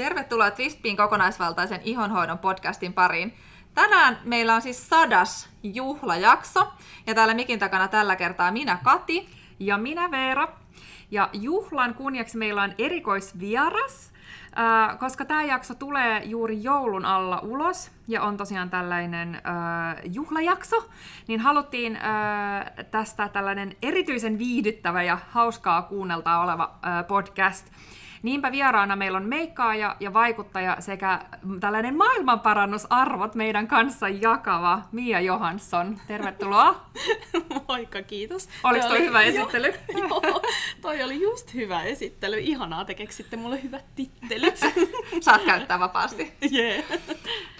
Tervetuloa Twistpiin kokonaisvaltaisen ihonhoidon podcastin pariin. Tänään meillä on siis sadas juhlajakso, ja täällä mikin takana tällä kertaa minä Kati. Ja minä Veera. Ja juhlan kunniaksi meillä on erikoisvieras, äh, koska tämä jakso tulee juuri joulun alla ulos, ja on tosiaan tällainen äh, juhlajakso, niin haluttiin äh, tästä tällainen erityisen viihdyttävä ja hauskaa kuunneltaa oleva äh, podcast – Niinpä vieraana meillä on meikkaaja ja vaikuttaja sekä tällainen maailmanparannusarvot meidän kanssa jakava Mia Johansson. Tervetuloa. Moikka, kiitos. Oliko toi, toi hyvä esittely? Joo, joo, toi oli just hyvä esittely. Ihanaa, te keksitte mulle hyvät tittelit. Saat käyttää vapaasti. Yeah.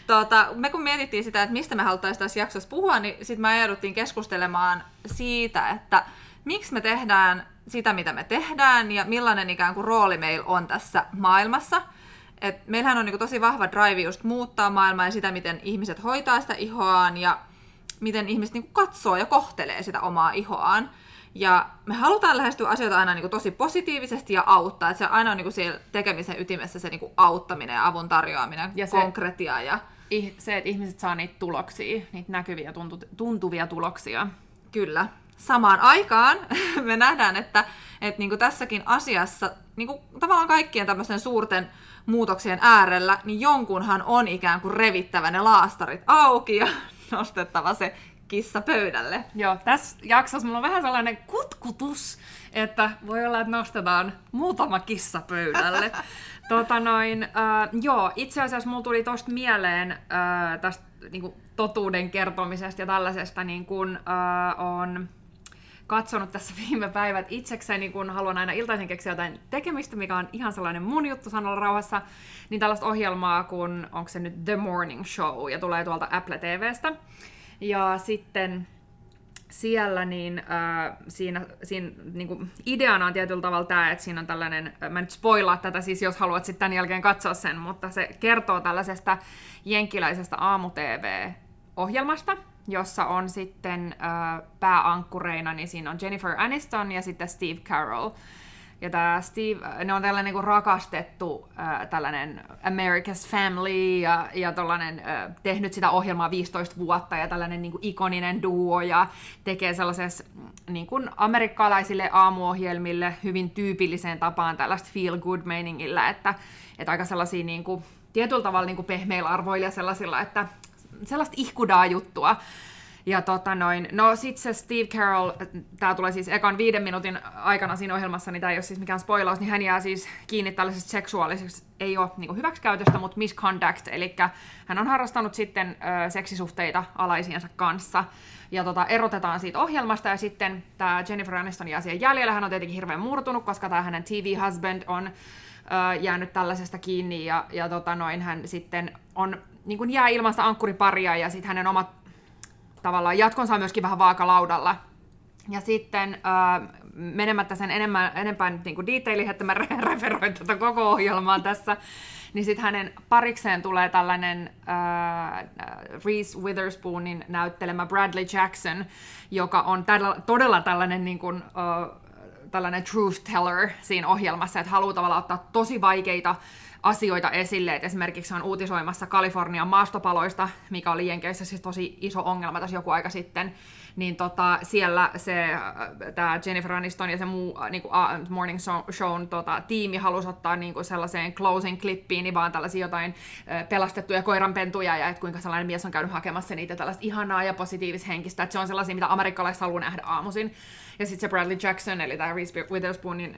Tota, me kun mietittiin sitä, että mistä me haluttaisiin tässä jaksossa puhua, niin sitten me ajauduttiin keskustelemaan siitä, että miksi me tehdään sitä, mitä me tehdään ja millainen ikään kuin rooli meillä on tässä maailmassa. Et meillähän on niin kuin tosi vahva drive just muuttaa maailmaa ja sitä, miten ihmiset hoitaa sitä ihoaan ja miten ihmiset niin kuin katsoo ja kohtelee sitä omaa ihoaan. Ja me halutaan lähestyä asioita aina niin kuin tosi positiivisesti ja auttaa. Että se aina on niin kuin siellä tekemisen ytimessä se niin kuin auttaminen ja avun tarjoaminen, ja se, konkretia. Ja... Se, että ihmiset saa niitä tuloksia, niitä näkyviä, tuntuvia tuloksia. Kyllä samaan aikaan me nähdään, että, että niin kuin tässäkin asiassa, niin kuin tavallaan kaikkien tämmöisten suurten muutoksien äärellä, niin jonkunhan on ikään kuin revittävä ne laastarit auki ja nostettava se kissa pöydälle. Joo, tässä jaksossa mulla on vähän sellainen kutkutus, että voi olla, että nostetaan muutama kissa pöydälle. tota noin, äh, joo, itse asiassa mulla tuli tosta mieleen äh, tästä niin kuin, totuuden kertomisesta ja tällaisesta, niin kuin, äh, on katsonut tässä viime päivät itsekseni, kun haluan aina iltaisin keksiä jotain tekemistä, mikä on ihan sellainen mun juttu sanoa rauhassa, niin tällaista ohjelmaa kuin, onko se nyt The Morning Show, ja tulee tuolta Apple TVstä. Ja sitten siellä niin äh, siinä, siinä niin kuin ideana on tietyllä tavalla tämä, että siinä on tällainen, äh, mä nyt spoilaa tätä siis, jos haluat sitten tämän jälkeen katsoa sen, mutta se kertoo tällaisesta jenkkiläisestä aamu-tv-ohjelmasta, jossa on sitten pääankkureina, niin siinä on Jennifer Aniston ja sitten Steve Carroll. Ja tämä Steve, ne on tällainen niin rakastettu tällainen America's Family ja, ja tollainen, äh, tehnyt sitä ohjelmaa 15 vuotta ja tällainen niin kuin ikoninen duo ja tekee sellaisessa niin kuin amerikkalaisille aamuohjelmille hyvin tyypilliseen tapaan tällaista feel good meiningillä, että, että aika sellaisia niin kuin, tietyllä tavalla niin kuin pehmeillä arvoilla sellaisilla, että sellaista ihkudaa juttua. Ja tota noin, no sit se Steve Carroll, tää tulee siis ekan viiden minuutin aikana siinä ohjelmassa, niin tää ei ole siis mikään spoilaus, niin hän jää siis kiinni tällaisesta seksuaalisesta, ei ole niin hyväksikäytöstä, mutta misconduct, eli hän on harrastanut sitten ö, seksisuhteita alaisiensa kanssa. Ja tota, erotetaan siitä ohjelmasta, ja sitten tämä Jennifer Aniston jää siihen jäljellä, hän on tietenkin hirveän murtunut, koska tämä hänen TV-husband on ö, jäänyt tällaisesta kiinni, ja, ja tota noin, hän sitten on niin kuin jää ilmasta ankkuriparia ja sitten hänen omat tavallaan jatkonsa on myöskin vähän vaakalaudalla. Ja sitten äh, menemättä sen enemmän, enempää nyt niin detailiin, että mä referoin tätä koko ohjelmaa tässä, niin sitten hänen parikseen tulee tällainen äh, Reese Witherspoonin näyttelemä Bradley Jackson, joka on tällä, todella tällainen niin kuin, äh, tällainen truth teller siinä ohjelmassa, että haluaa tavallaan ottaa tosi vaikeita asioita esille, että esimerkiksi on uutisoimassa Kalifornian maastopaloista, mikä oli Jenkeissä siis tosi iso ongelma tässä joku aika sitten, niin tota, siellä se, äh, tämä Jennifer Aniston ja se muu äh, niin kuin, uh, Morning Shown tota, tiimi halusi ottaa niin kuin sellaiseen closing klippiin niin vaan tällaisia jotain pelastettuja koiranpentuja ja että kuinka sellainen mies on käynyt hakemassa niitä tällaista ihanaa ja positiivishenkistä, että se on sellaisia, mitä amerikkalaiset haluaa nähdä aamuisin. Ja sitten se Bradley Jackson, eli tämä Reese Witherspoonin,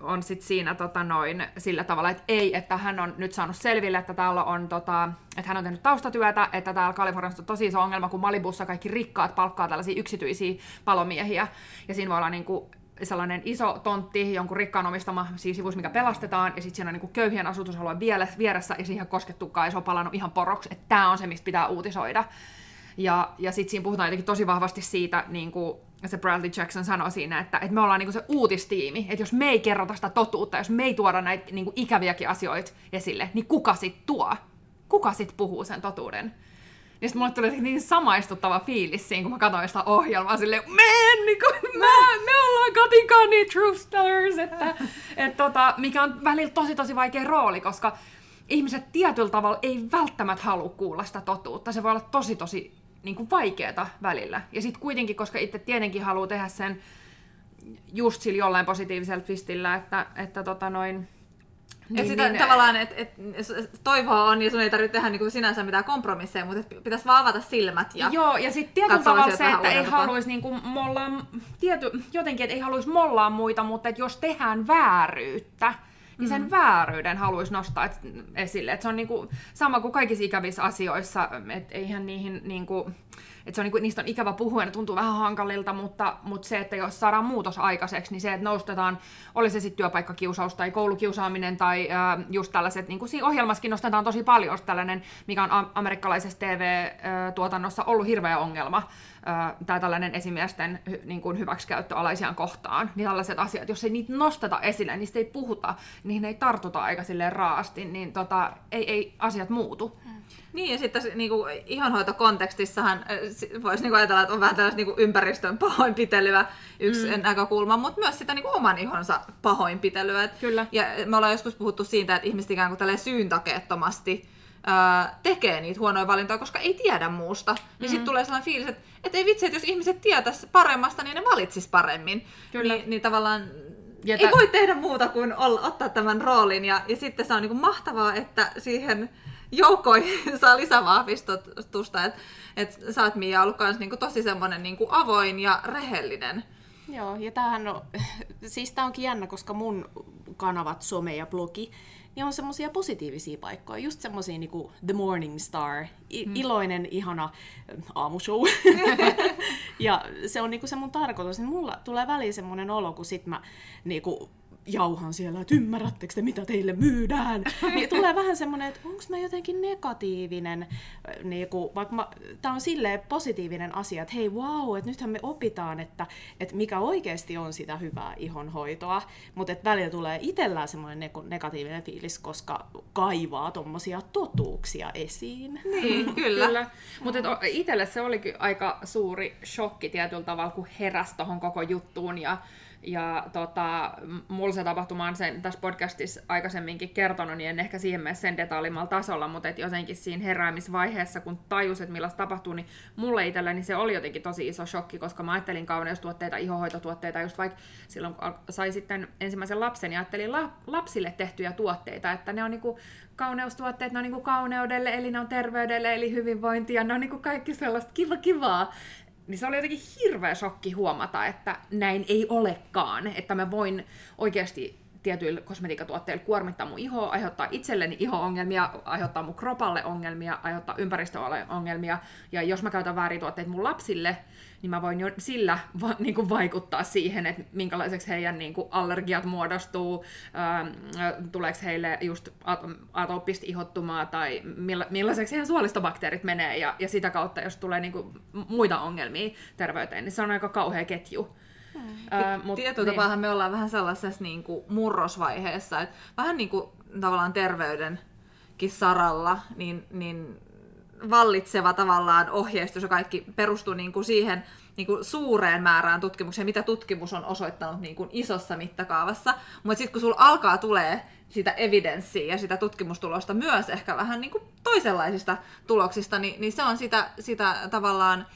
uh, on sitten siinä tota, noin, sillä tavalla, että ei, että hän on nyt saanut selville, että täällä on, tota, että hän on tehnyt taustatyötä, että täällä Kaliforniassa on tosi iso ongelma, kun Malibussa kaikki rikkaat palkkaa tällaisia yksityisiä palomiehiä. Ja siinä voi olla niin kuin, sellainen iso tontti, jonkun rikkaan omistama siis sivus, mikä pelastetaan, ja sitten siinä on niin köyhien asutusalue vieressä, ja siihen koskettukaan, ja se on palannut ihan poroksi, että tämä on se, mistä pitää uutisoida. Ja, ja sitten siinä puhutaan jotenkin tosi vahvasti siitä, niin kuin se Bradley Jackson sanoi siinä, että, että me ollaan niinku se uutistiimi, että jos me ei kerrota sitä totuutta, jos me ei tuoda näitä niinku ikäviäkin asioita esille, niin kuka sit tuo? Kuka sit puhuu sen totuuden? Ja sitten mulle tuli niin samaistuttava fiilis siinä, kun mä katsoin sitä ohjelmaa silleen, man, niin kuin, mä, me ollaan Katinkaan niin truth tellers, että, et, tota, mikä on välillä tosi tosi vaikea rooli, koska ihmiset tietyllä tavalla ei välttämättä halua kuulla sitä totuutta. Se voi olla tosi tosi niin kuin vaikeeta välillä. Ja sitten kuitenkin, koska itse tietenkin haluaa tehdä sen just sillä jollain positiivisella twistillä, että, että tota noin, niin, et sitä niin, tavallaan, että et, toivoa on ja sun ei tarvitse tehdä niinku sinänsä mitään kompromisseja, mutta pitäisi vaan avata silmät ja Joo, ja sitten tietyllä tavalla se, että ei haluaisi niinku mollaa, tiety, jotenkin, että ei haluaisi mollaa muita, mutta että jos tehdään vääryyttä, niin sen mm. vääryyden haluaisi nostaa esille. Et se on niinku sama kuin kaikissa ikävissä asioissa, että eihän niihin niinku, että se on, niin kuin, niistä on ikävä puhua ja ne tuntuu vähän hankalilta, mutta, mutta se, että jos saadaan muutos aikaiseksi, niin se, että nostetaan, oli se sitten työpaikkakiusaus tai koulukiusaaminen tai äh, just tällaiset, niin kuin siinä ohjelmassakin nostetaan tosi paljon tällainen, mikä on amerikkalaisessa TV-tuotannossa ollut hirveä ongelma, tai tällainen esimiesten niin kuin hyväksikäyttö alaisiaan kohtaan, niin tällaiset asiat, jos ei niitä nosteta esille, niistä ei puhuta, niihin ei tartuta aika silleen raasti, niin tota, ei, ei asiat muutu. Niin, ja sitten niin kuin ihonhoitokontekstissahan äh, voisi niin ajatella, että on vähän tällaista niin ympäristön pahoinpitelyä yksi mm. näkökulma, mutta myös sitä niin kuin oman ihonsa pahoinpitelyä. Kyllä. Ja me ollaan joskus puhuttu siitä, että ihmiset ikään kuin syyntakeettomasti tekee niitä huonoja valintoja, koska ei tiedä muusta. Niin mm. sitten tulee sellainen fiilis, että, että ei vitsi, että jos ihmiset tietäisi paremmasta, niin ne valitsis paremmin. Kyllä. Ni, niin tavallaan ja ei voi tehdä muuta kuin olla, ottaa tämän roolin. Ja, ja sitten se on niin kuin mahtavaa, että siihen joukkoihin saa lisävahvistusta, että et sä oot Mia ollut kans niinku tosi semmonen niinku avoin ja rehellinen. Joo, ja tämähän on, siis tää onkin jännä, koska mun kanavat, some ja blogi, niin on semmoisia positiivisia paikkoja, just semmoisia niinku The Morning Star, i- hmm. iloinen, ihana aamushow. ja se on niinku se mun tarkoitus, niin mulla tulee väliin semmoinen olo, kun sit mä niinku jauhan siellä, että ymmärrättekö te, mitä teille myydään. niin tulee vähän semmoinen, että onko mä jotenkin negatiivinen, niin kuin, vaikka tämä on silleen positiivinen asia, että hei wow, että nythän me opitaan, että, että mikä oikeasti on sitä hyvää ihonhoitoa, mutta että välillä tulee itsellään semmoinen negatiivinen fiilis, koska kaivaa tuommoisia totuuksia esiin. Niin, kyllä. kyllä. Mutta itselle se olikin aika suuri shokki tietyllä tavalla, kun heräsi tuohon koko juttuun ja ja tota, mulla se tapahtuma on sen tässä podcastissa aikaisemminkin kertonut, niin en ehkä siihen mene sen detailimmalla tasolla, mutta et jotenkin siinä heräämisvaiheessa, kun tajus, että millaista tapahtuu, niin mulle itselleni se oli jotenkin tosi iso shokki, koska mä ajattelin kauneustuotteita, ihohoitotuotteita, just vaikka silloin kun sai sitten ensimmäisen lapsen, niin ajattelin la- lapsille tehtyjä tuotteita, että ne on niinku kauneustuotteet, ne on niinku kauneudelle, eli ne on terveydelle, eli hyvinvointia, ne on niinku kaikki sellaista kiva kivaa, niin se oli jotenkin hirveä shokki huomata, että näin ei olekaan. Että mä voin oikeasti tietyillä kosmetiikkatuotteilla kuormittaa mun ihoa, aiheuttaa itselleni iho-ongelmia, aiheuttaa mun kropalle ongelmia, aiheuttaa ympäristölle ongelmia. Ja jos mä käytän väärin tuotteita mun lapsille, niin mä voin jo sillä va- niin kuin vaikuttaa siihen, että minkälaiseksi heidän niin kuin allergiat muodostuu, ää, tuleeko heille just atooppista ihottumaa tai milla- millaiseksi heidän suolistobakteerit menee ja, ja sitä kautta, jos tulee niin kuin muita ongelmia terveyteen, niin se on aika kauhea ketju. Äh, mut, Tietyllä niin. me ollaan vähän sellaisessa niin kuin murrosvaiheessa, että vähän niin kuin tavallaan terveydenkin saralla, niin, niin vallitseva tavallaan ohjeistus ja kaikki perustuu niin kuin siihen niin kuin suureen määrään tutkimuksia, mitä tutkimus on osoittanut niin kuin isossa mittakaavassa. Mutta sitten kun sulla alkaa tulee sitä evidenssiä ja sitä tutkimustulosta myös ehkä vähän niin kuin toisenlaisista tuloksista, niin, niin se on sitä, sitä tavallaan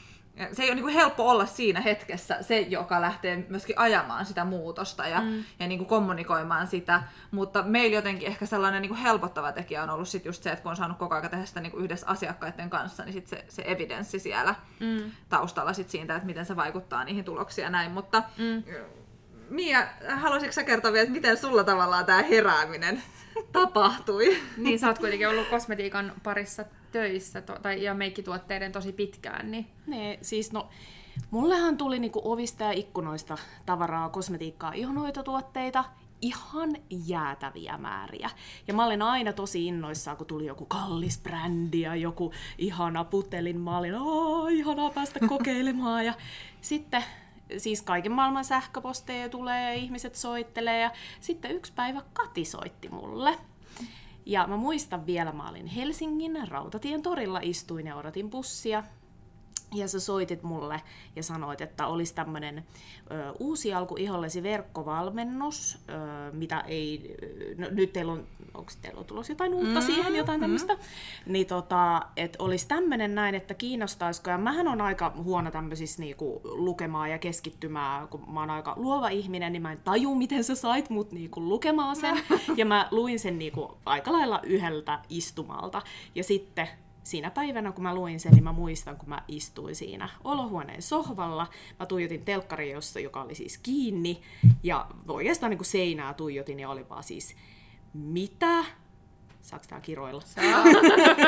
se ei ole niin helppo olla siinä hetkessä se, joka lähtee myöskin ajamaan sitä muutosta ja, mm. ja niin kuin kommunikoimaan sitä, mutta meillä jotenkin ehkä sellainen niin kuin helpottava tekijä on ollut sit just se, että kun on saanut koko ajan tehdä sitä niin kuin yhdessä asiakkaiden kanssa, niin sit se, se evidenssi siellä mm. taustalla sit siitä, että miten se vaikuttaa niihin tuloksiin ja näin, mutta mm. Mia, haluaisitko sä kertoa vielä, että miten sulla tavallaan tämä herääminen tapahtui? Niin, sä oot kuitenkin ollut kosmetiikan parissa töissä to, tai, ja meikkituotteiden tosi pitkään. Niin... Ne, siis no, mullehan tuli niinku ovista ja ikkunoista tavaraa, kosmetiikkaa, ihonhoitotuotteita, ihan jäätäviä määriä. Ja mä olin aina tosi innoissaan, kun tuli joku kallis brändi ja joku ihana putelin. Mä olin, ihanaa päästä kokeilemaan. Ja sitten siis kaiken maailman sähköposteja tulee ja ihmiset soittelee. Ja sitten yksi päivä Kati soitti mulle. Ja mä muistan vielä, mä olin Helsingin Rautatien torilla, istuin ja odotin bussia. Ja sä soitit mulle ja sanoit, että olisi tämmöinen uusi alku ihollesi verkkovalmennus, ö, mitä ei, no, nyt teillä on, onko teillä on tulossa jotain uutta mm, siihen, jotain tämmöistä, mm. niin tota, että olisi tämmöinen näin, että kiinnostaisiko, ja mähän on aika huono tämmöisissä niinku lukemaan ja keskittymään, kun mä oon aika luova ihminen, niin mä en taju, miten sä sait mut niinku lukemaan sen, ja mä luin sen niinku aika lailla yhdeltä istumalta, ja sitten siinä päivänä, kun mä luin sen, niin mä muistan, kun mä istuin siinä olohuoneen sohvalla. Mä tuijotin telkkari, jossa, joka oli siis kiinni, ja oikeastaan niin kuin seinää tuijotin, ja oli vaan siis, mitä? Saaks tää kiroilla? Saa.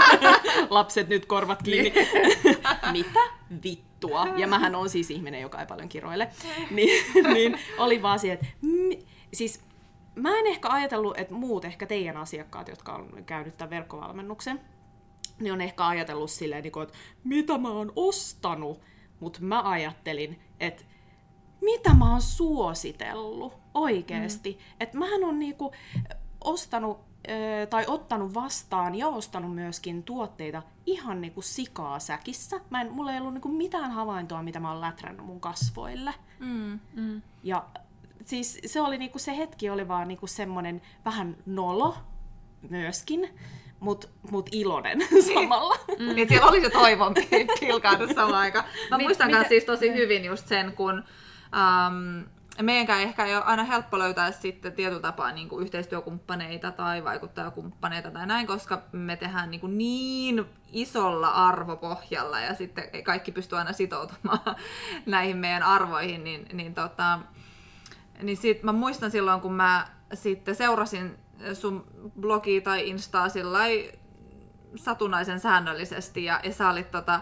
Lapset nyt korvat kiinni. Niin. mitä vittua? Ja mähän on siis ihminen, joka ei paljon kiroile. Niin, niin oli vaan siihen, että... Siis mä en ehkä ajatellut, että muut, ehkä teidän asiakkaat, jotka on käynyt tämän verkkovalmennuksen, niin on ehkä ajatellut silleen, niin että mitä mä oon ostanut, mutta mä ajattelin, että mitä mä oon suositellut oikeesti. Mm. Että mähän on niinku ostanut tai ottanut vastaan ja ostanut myöskin tuotteita ihan niinku sikaa säkissä. Mä en, mulla ei ollut niinku mitään havaintoa, mitä mä oon lätrännyt mun kasvoille. Mm, mm. Ja siis se, oli niinku, se hetki oli vaan niinku semmonen vähän nolo myöskin mut, mut iloinen samalla. Mm. Niin siellä oli se toivon pilkahdus samaan aikaan. Mä muistan myös siis tosi hyvin just sen, kun um, meidänkään ehkä ei ole aina helppo löytää sitten tietyllä tapaa niin kuin yhteistyökumppaneita tai vaikuttajakumppaneita tai näin, koska me tehdään niin, kuin niin isolla arvopohjalla ja sitten kaikki pystyy aina sitoutumaan näihin meidän arvoihin, niin, niin, tota, niin sit mä muistan silloin, kun mä sitten seurasin sun blogi tai instaa sillä satunnaisen säännöllisesti ja, ja sä olit tota,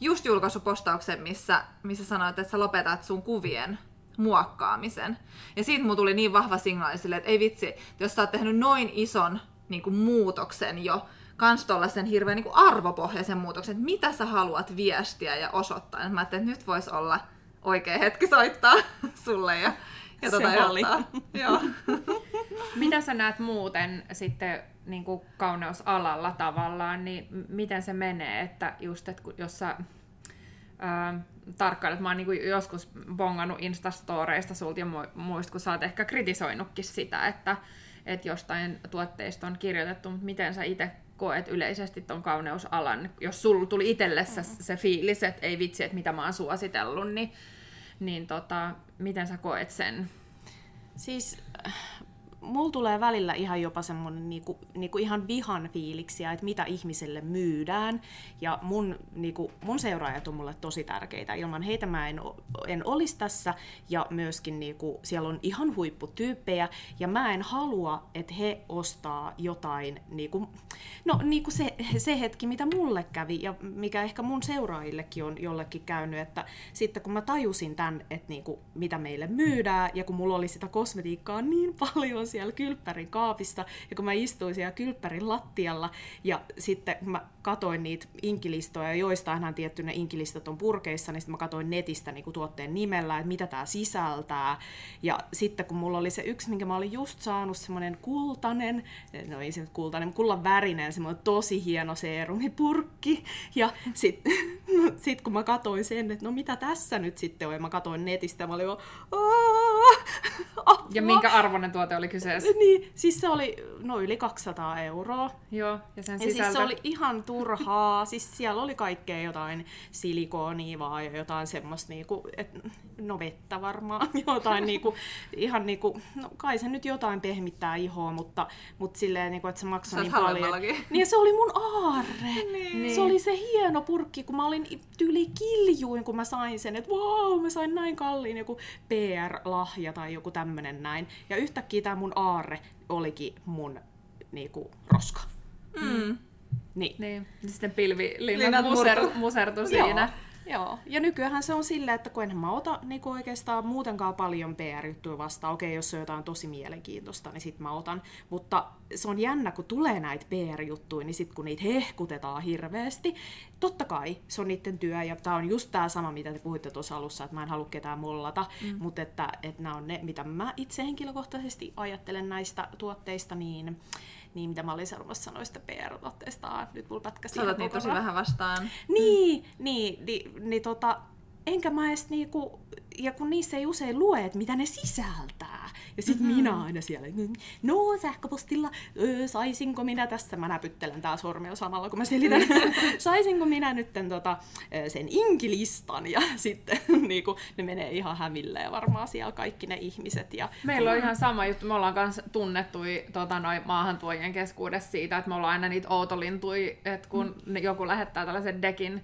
just julkaissut postauksen, missä, missä sanoit, että sä lopetat sun kuvien muokkaamisen. Ja siitä mulla tuli niin vahva signaali sille, että ei vitsi, jos sä oot tehnyt noin ison niin kuin, muutoksen jo, kans sen hirveän niin kuin arvopohjaisen muutoksen, että mitä sä haluat viestiä ja osoittaa. Ja mä ajattelin, että nyt voisi olla oikea hetki soittaa sulle ja, ja tuota Se oli. Joo. Mitä sä näet muuten sitten niin kuin kauneusalalla tavallaan, niin miten se menee, että just, että jos sä ää, tarkkailet, mä oon niin kuin joskus bongannut Instastoreista sulta ja muist, kun sä oot ehkä kritisoinutkin sitä, että, että jostain tuotteista on kirjoitettu, mutta miten sä itse koet yleisesti ton kauneusalan, jos sulla tuli itselle se, se fiilis, että ei vitsi, että mitä mä oon suositellut, niin, niin tota, miten sä koet sen? Siis mulla tulee välillä ihan jopa semmoinen niinku, niinku ihan vihan fiiliksiä, että mitä ihmiselle myydään. Ja mun, niinku, mun seuraajat on mulle tosi tärkeitä. Ilman heitä mä en, en olisi tässä. Ja myöskin niinku, siellä on ihan huipputyyppejä. Ja mä en halua, että he ostaa jotain, niinku, no niinku se, se hetki, mitä mulle kävi. Ja mikä ehkä mun seuraajillekin on jollekin käynyt. Että sitten kun mä tajusin tämän, että niinku, mitä meille myydään. Ja kun mulla oli sitä kosmetiikkaa niin paljon siellä kylppärin kaapista, ja kun mä istuin siellä kylppärin lattialla, ja sitten mä katoin niitä inkilistoja, joistainhan tietty ne inkilistot on purkeissa, niin sitten mä katoin netistä niin kuin tuotteen nimellä, että mitä tämä sisältää, ja sitten kun mulla oli se yksi, minkä mä olin just saanut, semmoinen kultainen, no ei se nyt kultainen, kullan värinen, semmoinen tosi hieno seerumipurkki, ja sitten no, sit kun mä katoin sen, että no mitä tässä nyt sitten on, ja mä katoin netistä, mä olin vaan, ja minkä arvoinen tuote oli kyseessä? Niin, siis se oli no yli 200 euroa. Joo, ja sen sisältö... Ja siis se oli ihan turhaa, siis siellä oli kaikkea jotain silikonia vaan ja jotain semmoista niinku, et, no vettä varmaan, jotain niinku, ihan niinku, no kai se nyt jotain pehmittää ihoa, mutta, mutta silleen niinku, että se maksoi niin paljon. Niin se oli mun aarre. Niin. Se oli se hieno purkki, kun mä olin tyli kiljuin, kun mä sain sen, että wow, mä sain näin kalliin joku PR-lahja tai joku tämmönen näin. Ja yhtäkkiä tämä mun aarre olikin mun niinku, roska. Mm. Niin. niin. Sitten pilvilinnat muser, musertu siinä. Joo. Joo, ja nykyään se on silleen, että kun en mä ota niin oikeastaan muutenkaan paljon PR-juttuja vastaan, okei, jos se on jotain tosi mielenkiintoista, niin sit mä otan, mutta se on jännä, kun tulee näitä PR-juttuja, niin sit kun niitä hehkutetaan hirveästi, totta kai se on niiden työ, ja tämä on just tämä sama, mitä te puhuitte tuossa alussa, että mä en halua ketään mollata, mm. mutta että, että nämä on ne, mitä mä itse henkilökohtaisesti ajattelen näistä tuotteista, niin Niin, mitä mä olin sanomassa noista PR-tuotteista. Nyt mulla pätkäsi Sä niitä tosi vähän vastaan. Niin, niin, niin, niin tota, enkä mä edes niinku, ja kun niissä ei usein lue, että mitä ne sisältää. Ja sit mm-hmm. minä aina siellä, no sähköpostilla, öö, saisinko minä tässä, mä näpyttelen tää sormella samalla kun mä selitän, saisinko minä nyt tota, sen inkilistan ja sitten niinku, ne menee ihan hämille ja varmaan siellä kaikki ne ihmiset. Ja, Meillä on ihan sama juttu, me ollaan myös tunnettui tota, noin maahantuojien keskuudessa siitä, että me ollaan aina niitä outolintui, että kun mm. joku lähettää tällaisen dekin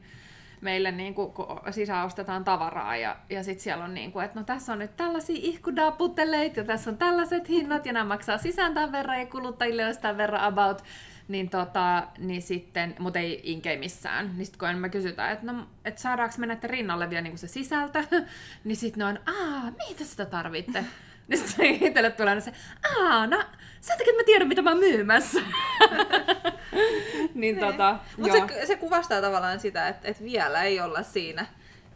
meille niin kuin, kun sisäostetaan tavaraa ja, ja sitten siellä on niin kuin, että no tässä on nyt tällaisia ihkudaaputeleita ja tässä on tällaiset hinnat ja nämä maksaa sisään tämän verran ja kuluttajille on tämän verran about niin, tota, niin sitten, mutta ei inkei missään. Niin sitten kun me kysytään, että no, et saadaanko me näiden rinnalle vielä niin se sisältö, niin sitten ne on, aah, mitä sitä tarvitte? Niin sitten itselle tulee se, aah, no sen takia, että mä tiedän, mitä mä oon myymässä. niin tota, Mutta se, se, kuvastaa tavallaan sitä, että, että vielä ei olla siinä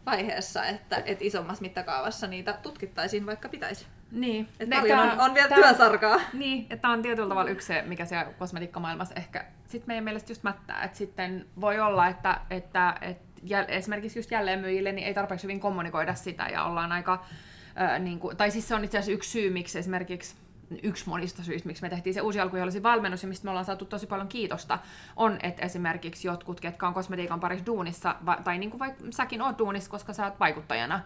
vaiheessa, että, että isommassa mittakaavassa niitä tutkittaisiin, vaikka pitäisi. Niin. Että ne, paljon on, on vielä tää, työsarkaa. Niin, että tämä on tietyllä tavalla yksi se, mikä siellä kosmetiikkamaailmassa ehkä sit meidän mielestä just mättää. Että sitten voi olla, että, että, että jäl, esimerkiksi just jälleenmyyjille niin ei tarpeeksi hyvin kommunikoida sitä ja ollaan aika... Äh, niin kuin, tai siis se on itse asiassa yksi syy, miksi esimerkiksi yksi monista syistä, miksi me tehtiin se uusi alkujohdollisin valmennus ja mistä me ollaan saatu tosi paljon kiitosta, on, että esimerkiksi jotkut, ketkä on kosmetiikan parissa duunissa, tai niin kuin vaikka säkin oot duunissa, koska sä oot vaikuttajana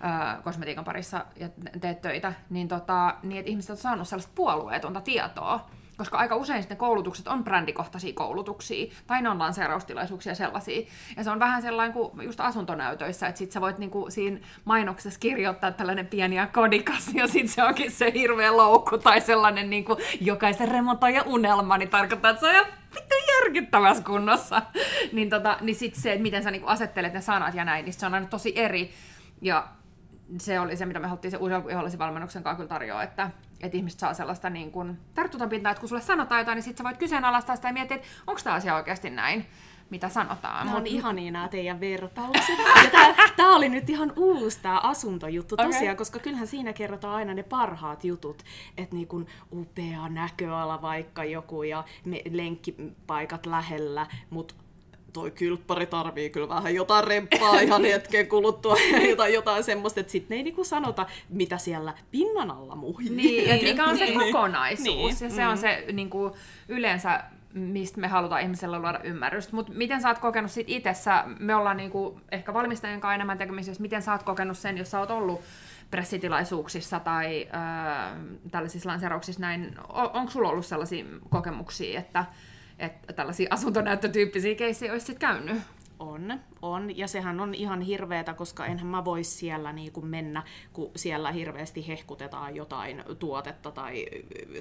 ää, kosmetiikan parissa ja teet töitä, niin, tota, niin että ihmiset on saanut sellaista puolueetonta tietoa, koska aika usein sitten koulutukset on brändikohtaisia koulutuksia, tai ne on lanseeraustilaisuuksia sellaisia. Ja se on vähän sellainen kuin just asuntonäytöissä, että sit sä voit niinku siinä mainoksessa kirjoittaa tällainen pieni ja kodikas, ja sitten se onkin se hirveä loukku, tai sellainen niinku jokaisen remontoija unelma, niin tarkoittaa, että se on vittu järkyttävässä kunnossa. niin, tota, niin sitten se, että miten sä niinku asettelet ne sanat ja näin, niin se on aina tosi eri. Ja se oli se, mitä me haluttiin se uusi valmennuksen kanssa kyllä tarjoa, että, että ihmiset saa sellaista niin kuin tarttutapintaa, että kun sulle sanotaan jotain, niin sitten sä voit kyseenalaistaa sitä ja miettiä, että onko tämä asia oikeasti näin mitä sanotaan. Nämä on Mut... ihania nämä teidän vertaukset. tämä oli nyt ihan uusi tämä asuntojuttu okay. tosiaan, koska kyllähän siinä kerrotaan aina ne parhaat jutut. Että niin kun upea näköala vaikka joku ja me, lenkkipaikat lähellä, mutta toi kylppari tarvii kyllä vähän jotain remppaa ihan hetken kuluttua jotain, jotain semmoista, että sitten ei niinku sanota, mitä siellä pinnan alla muhii. Niin, että mikä on se niin. kokonaisuus. Niin. Ja se on mm. se niinku, yleensä mistä me halutaan ihmisellä luoda ymmärrystä. Mutta miten sä oot kokenut sit itsessä, me ollaan niinku ehkä valmistajien kanssa enemmän tekemisessä, miten sä oot kokenut sen, jos sä oot ollut pressitilaisuuksissa tai äh, tällaisissa lanserauksissa näin, on, onko sulla ollut sellaisia kokemuksia, että että tällaisia asuntonäyttötyyppisiä keissejä olisi sitten käynyt. On, on. Ja sehän on ihan hirveetä, koska enhän mä voi siellä niin kuin mennä, kun siellä hirveästi hehkutetaan jotain tuotetta tai,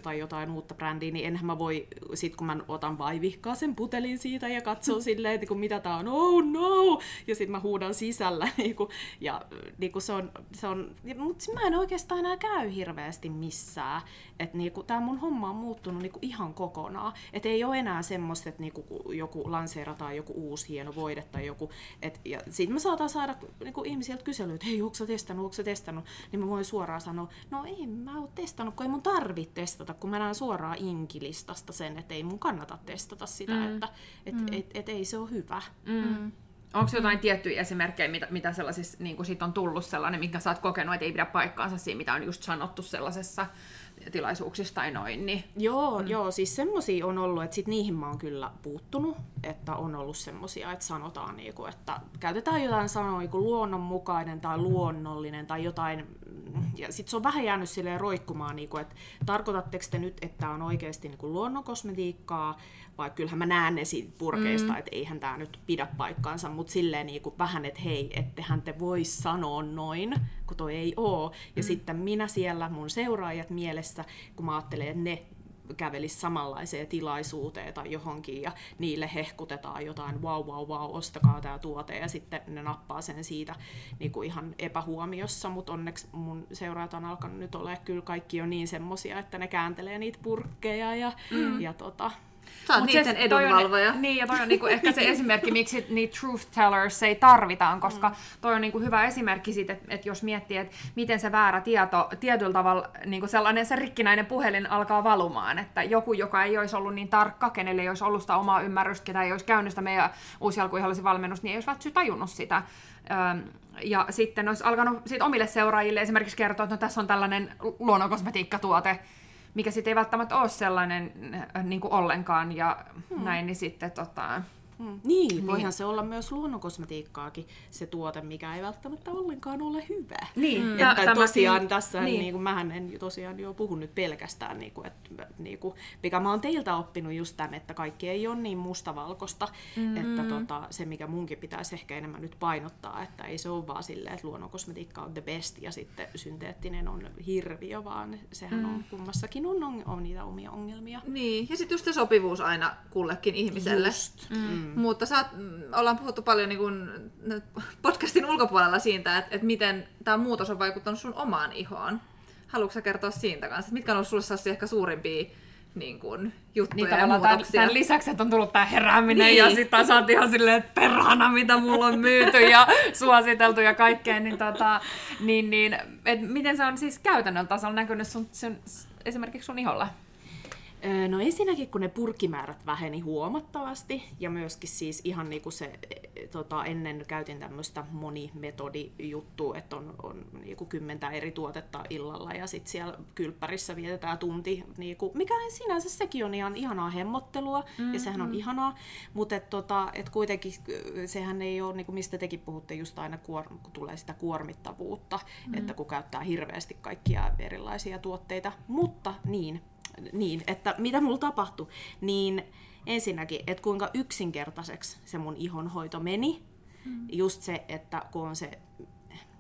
tai jotain uutta brändiä, niin enhän mä voi, sit kun mä otan vaivihkaa sen putelin siitä ja katsoo silleen, että mitä tää on, oh no! Ja sitten mä huudan sisällä. Niin kuin, ja niin kuin se on, se on, mutta mä en oikeastaan enää käy hirveästi missään. Että niin tää mun homma on muuttunut niin kuin ihan kokonaan. Että ei ole enää semmoista, että niin kuin joku lanseerataan joku uusi hieno voide tai joku. Et, ja sitten mä saatan saada niin kuin ihmisiltä kyselyä, että hei, onko sä testannut, onko sä testannut? Niin mä voin suoraan sanoa, no ei mä oon testannut, kun ei mun tarvitse testata, kun mä näen suoraan inkilistasta sen, että ei mun kannata testata sitä, mm. että et, mm. et, et, et ei se ole hyvä. Mm. Mm. Onko jotain mm. tiettyjä esimerkkejä, mitä, mitä sellaisissa, niin kuin siitä on tullut sellainen, minkä sä oot kokenut, että ei pidä paikkaansa siinä, mitä on just sanottu sellaisessa tilaisuuksista tai noin. Niin... Joo, mm. joo, siis semmosia on ollut, että sit niihin mä oon kyllä puuttunut, että on ollut semmosia, että sanotaan, niinku, että käytetään jotain sanoa niinku luonnonmukainen tai luonnollinen tai jotain, ja sit se on vähän jäänyt silleen roikkumaan, niinku, että tarkoitatteko te nyt, että on oikeasti niinku luonnonkosmetiikkaa, vai kyllähän mä näen ne siitä purkeista, mm. että eihän tämä nyt pidä paikkaansa, mutta silleen niinku vähän, että hei, ettehän te voi sanoa noin, kun toi ei oo. Ja mm. sitten minä siellä, mun seuraajat mielessä, kun mä ajattelen, että ne kävelisi samanlaiseen tilaisuuteen tai johonkin ja niille hehkutetaan jotain wow wow wow, ostakaa tämä tuote ja sitten ne nappaa sen siitä niin kuin ihan epähuomiossa, mutta onneksi mun seuraajat on alkanut nyt olla kyllä kaikki on niin semmosia, että ne kääntelee niitä purkkeja ja, mm. ja tota, Sä oot niiden se- toi on- edunvalvoja. Niin, ja toi on niinku ehkä se esimerkki, miksi niitä truth tellers ei tarvitaan, koska Mm. toi on niinku hyvä esimerkki siitä, että et jos miettii, että miten se väärä tieto tietyllä tavalla, niinku sellainen se rikkinäinen puhelin alkaa valumaan, että joku, joka ei olisi ollut niin tarkka, kenelle ei olisi ollut sitä omaa ymmärrystä, ketä ei olisi käynyt sitä meidän uusi alkuihollisen valmennus, niin ei olisi välttämättä tajunnut sitä. Öm, ja sitten olisi alkanut omille seuraajille esimerkiksi kertoa, että no tässä on tällainen luonnonkosmetiikkatuote, mikä sitten ei välttämättä ole sellainen äh, niin kuin ollenkaan ja hmm. näin, niin sitten tota, Mm. Niin, voihan se olla myös luonnonkosmetiikkaakin se tuote, mikä ei välttämättä ollenkaan ole hyvä. Niin, Mm. Että tämäkin- tosiaan tässä, niin. niin. niin kuin, mähän en tosiaan jo puhu nyt pelkästään, niin kuin, että, niin kuin, mikä mä oon teiltä oppinut just tämän, että kaikki ei ole niin mustavalkoista, mm-hmm. että tota, se mikä munkin pitäisi ehkä enemmän nyt painottaa, että ei se ole vaan silleen, että luonnonkosmetiikka on the best ja sitten synteettinen on hirviö, vaan sehän mm. on kummassakin on, on, on niitä omia ongelmia. Niin, ja sitten just se sopivuus aina kullekin ihmiselle. Just. Mm. Mutta sä, oot- mm, ollaan puhuttu paljon niin kun, podcastin ulkopuolella siitä, että, että miten tämä muutos on vaikuttanut sun omaan ihoon. Haluatko sä kertoa siitä kanssa? että Mitkä on ollut sulle ehkä suurimpia niin kun, juttuja niin ja tavallaan tämän, muutoksia? tämän lisäksi, että on tullut tämä herääminen Niin. ja sitten oot ihan silleen, että perhana, mitä mulla on myyty ja suositeltu ja kaikkea, niin, tota, niin, niin et miten se on siis käytännön tasolla näkynyt sun, sun, esimerkiksi sun iholla? No ensinnäkin, kun ne purkkimäärät väheni huomattavasti, ja myöskin siis ihan niin kuin se, e, tota, ennen käytin tämmöistä monimetodijuttua, että on, on niin kuin kymmentä eri tuotetta illalla, ja sitten siellä kylppärissä vietetään tunti, niin kuin, mikä sinänsä sekin on ihan ihanaa hemmottelua, mm-hmm. ja sehän on ihanaa, mutta et, tota, et kuitenkin sehän ei ole, niin kuin mistä tekin puhutte, just aina kuor, kun tulee sitä kuormittavuutta, mm-hmm. että kun käyttää hirveästi kaikkia erilaisia tuotteita, mutta niin, niin, että mitä mulla tapahtui, niin ensinnäkin, että kuinka yksinkertaiseksi se mun ihonhoito meni. Mm. Just se, että kun on se,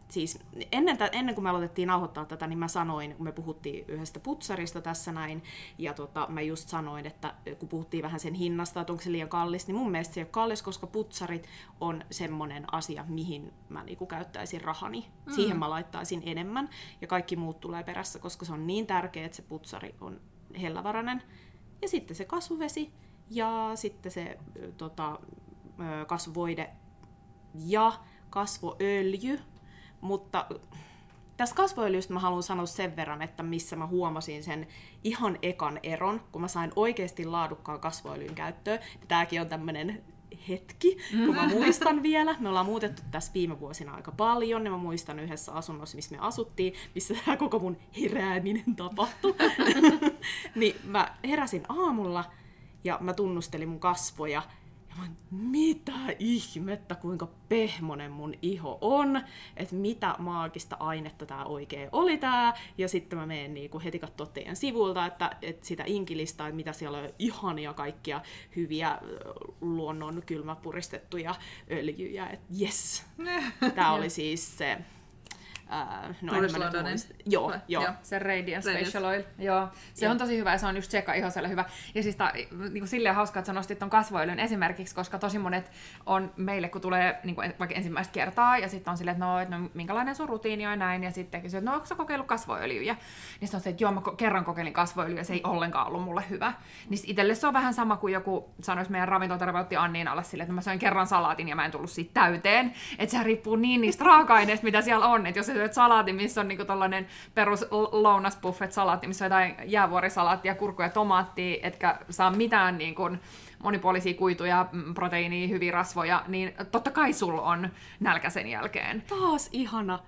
siis ennen, tä- ennen kuin me aloitettiin nauhoittaa tätä, niin mä sanoin, kun me puhuttiin yhdestä putsarista tässä näin, ja tota, mä just sanoin, että kun puhuttiin vähän sen hinnasta, että onko se liian kallis, niin mun mielestä se ei ole kallis, koska putsarit on semmoinen asia, mihin mä niinku käyttäisin rahani. Mm. Siihen mä laittaisin enemmän, ja kaikki muut tulee perässä, koska se on niin tärkeää, että se putsari on hellävarainen. Ja sitten se kasvuvesi ja sitten se tota, ö, kasvovoide ja kasvoöljy. Mutta tästä kasvoöljystä mä haluan sanoa sen verran, että missä mä huomasin sen ihan ekan eron, kun mä sain oikeasti laadukkaan kasvoöljyn käyttöön. Ja tääkin on tämmönen hetki, kun mä muistan vielä. Me ollaan muutettu tässä viime vuosina aika paljon, ja mä muistan yhdessä asunnossa, missä me asuttiin, missä tämä koko mun herääminen tapahtui. niin mä heräsin aamulla, ja mä tunnustelin mun kasvoja, ja mä, mitä ihmettä, kuinka pehmonen mun iho on, että mitä maagista ainetta tää oikein oli tää. Ja sitten mä menen niinku heti katsoa teidän sivulta, että, että sitä inkilistaa, että mitä siellä on ihania kaikkia hyviä luonnon kylmäpuristettuja öljyjä. Että yes, tää oli siis se... Ää, no Londonin. muista. Joo, joo. Joo. Se Radiance Radiance. Facial Oil. Joo, se Joo. on tosi hyvä ja se on just Tseka ihoselle hyvä. Ja siis tää, niin kuin silleen hauskaa, että sä nostit ton kasvoöljyn esimerkiksi, koska tosi monet on meille, kun tulee niin kuin vaikka ensimmäistä kertaa ja sitten on silleen, että no, että no minkälainen sun rutiini on ja näin. Ja sitten kysyy, että no onko sä kokeillut kasvoöljyjä? Niin sitten on se, että joo mä ko- kerran kokeilin kasvoöljyä ja se ei ollenkaan ollut mulle hyvä. Niin itselle se on vähän sama kuin joku sanoisi meidän ravintoterapeutti Anniin alle silleen, että no mä söin kerran salaatin ja mä en tullut siitä täyteen. Että sehän riippuu niin niistä raaka-aineista, mitä siellä on. Että jos sä syöt salaatin, missä on niinku tollanen perus lounasbuffet salaatti, missä on jotain jäävuorisalaattia, kurkkuja, tomaattia, etkä saa mitään niinku monipuolisia kuituja, mm, proteiinia, hyviä rasvoja, niin totta kai sulla on nälkä sen jälkeen. Taas ihana.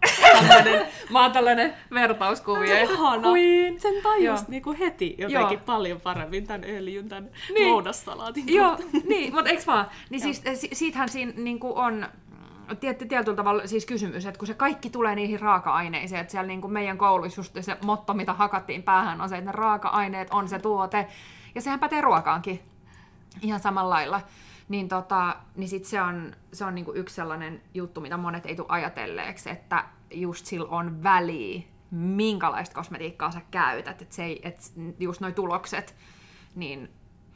Mä oon tällainen vertauskuvia. Ihana. Queen. Sen tajus niinku heti jotenkin Joo. paljon paremmin tämän öljyn, tämän Niin. niin. lounassalaatin Joo, niin, mutta eikö vaan? Niin siis, eh, si- siitähän siinä niin kuin on tietty, tietyllä tavalla siis kysymys, että kun se kaikki tulee niihin raaka-aineisiin, että siellä niin kuin meidän kouluissa just se motto, mitä hakattiin päähän, on se, että ne raaka-aineet on se tuote, ja sehän pätee ruokaankin ihan samalla lailla. Niin, tota, niin sit se on, se on niinku yksi sellainen juttu, mitä monet ei tule ajatelleeksi, että just sillä on väliä, minkälaista kosmetiikkaa sä käytät, että se ei, et just noi tulokset, niin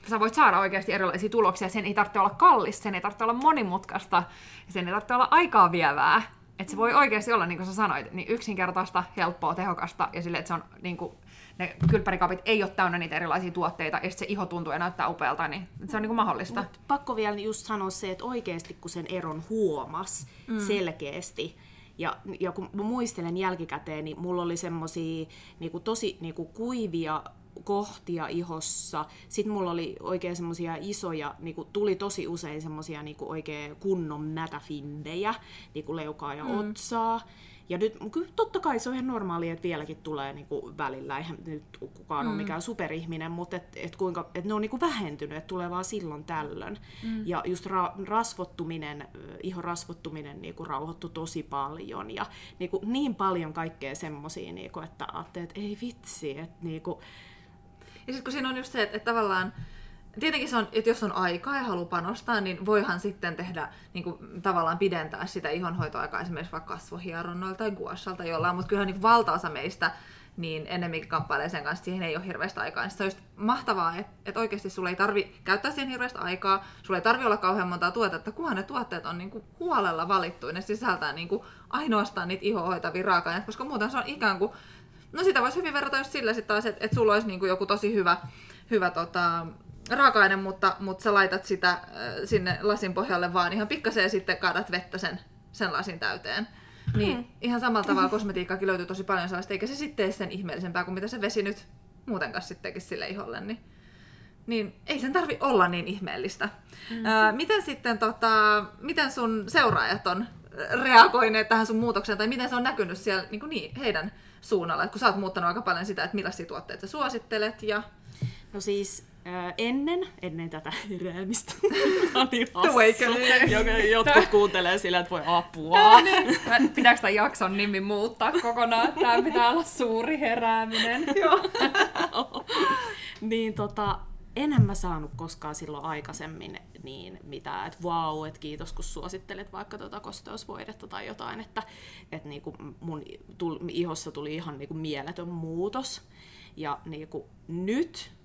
sä voit saada oikeasti erilaisia tuloksia. Sen ei tarvitse olla kallista, sen ei tarvitse olla monimutkaista, sen ei tarvitse olla aikaa vievää. Että se voi oikeasti olla, niin kuin sä sanoit, niin yksinkertaista, helppoa, tehokasta ja sille, että se on niin kuin, ne kylppärikaapit ei ole täynnä niitä erilaisia tuotteita ja se iho tuntuu ja näyttää upealta, niin se on niin kuin mahdollista. Mut pakko vielä just sanoa se, että oikeasti kun sen eron huomas mm. selkeästi, ja, ja kun muistelen jälkikäteen, niin mulla oli semmosia niinku, tosi niinku, kuivia kohtia ihossa. Sitten mulla oli oikein semmosia isoja, niinku, tuli tosi usein semmosia niinku, oikein kunnon mätäfindejä, niinku leukaa ja mm. otsaa. Ja nyt kyllä totta kai se on ihan normaalia, että vieläkin tulee niin kuin välillä, eihän nyt kukaan mm. ole mikään superihminen, mutta et, et kuinka, et ne on niin kuin vähentynyt, että tulee vaan silloin tällöin. Mm. Ja just ra- rasvottuminen, ihon rasvottuminen niin kuin rauhoittui tosi paljon ja niin, kuin niin paljon kaikkea semmoisia, niin kuin, että ajattelee, että ei vitsi, että niin kuin... Ja sitten kun siinä on just se, että, että tavallaan tietenkin se on, että jos on aikaa ja haluaa panostaa, niin voihan sitten tehdä niin kuin, tavallaan pidentää sitä ihonhoitoaikaa esimerkiksi vaikka kasvohieronnoilla tai guashalta jollain, mutta kyllähän niin valtaosa meistä niin ennemminkin kamppailee sen kanssa, siihen ei ole hirveästi aikaa. Niin se on just mahtavaa, että, että oikeasti sulla ei tarvi käyttää siihen hirveästi aikaa, sulla ei tarvi olla kauhean montaa tuotetta, kunhan ne tuotteet on niin kuin huolella valittu, ne sisältää niin kuin ainoastaan niitä ihohoitavia raaka koska muuten se on ikään kuin, no sitä voisi hyvin verrata just sillä sitten taas, että, että sulla olisi niin kuin joku tosi hyvä, hyvä tota, raaka-aine, mutta, mutta sä laitat sitä äh, sinne lasin pohjalle vaan ihan pikkasen ja sitten kaadat vettä sen, sen lasin täyteen. Niin mm. ihan samalla tavalla kosmetiikkaakin löytyy tosi paljon sellaista, eikä se sitten tee sen ihmeellisempää kuin mitä se vesi nyt muutenkaan sitten sille iholle. Niin, niin ei sen tarvi olla niin ihmeellistä. Mm-hmm. Ää, miten sitten tota, miten sun seuraajat on reagoineet tähän sun muutokseen, tai miten se on näkynyt siellä niin, kuin niin heidän suunnalla, että kun sä oot muuttanut aika paljon sitä, että millaisia tuotteita sä suosittelet ja... No siis ennen, ennen tätä heräämistä. Jotkut kuuntelee sillä, että voi apua. Niin. Pitääkö tämän jakson nimi muuttaa kokonaan? Tämä pitää olla suuri herääminen. niin tota, enhän mä saanut koskaan silloin aikaisemmin niin mitään, että vau, että kiitos kun suosittelet vaikka tuota kosteusvoidetta tai jotain, että, että niinku mun tuli, ihossa tuli ihan niinku mieletön muutos. Ja niinku nyt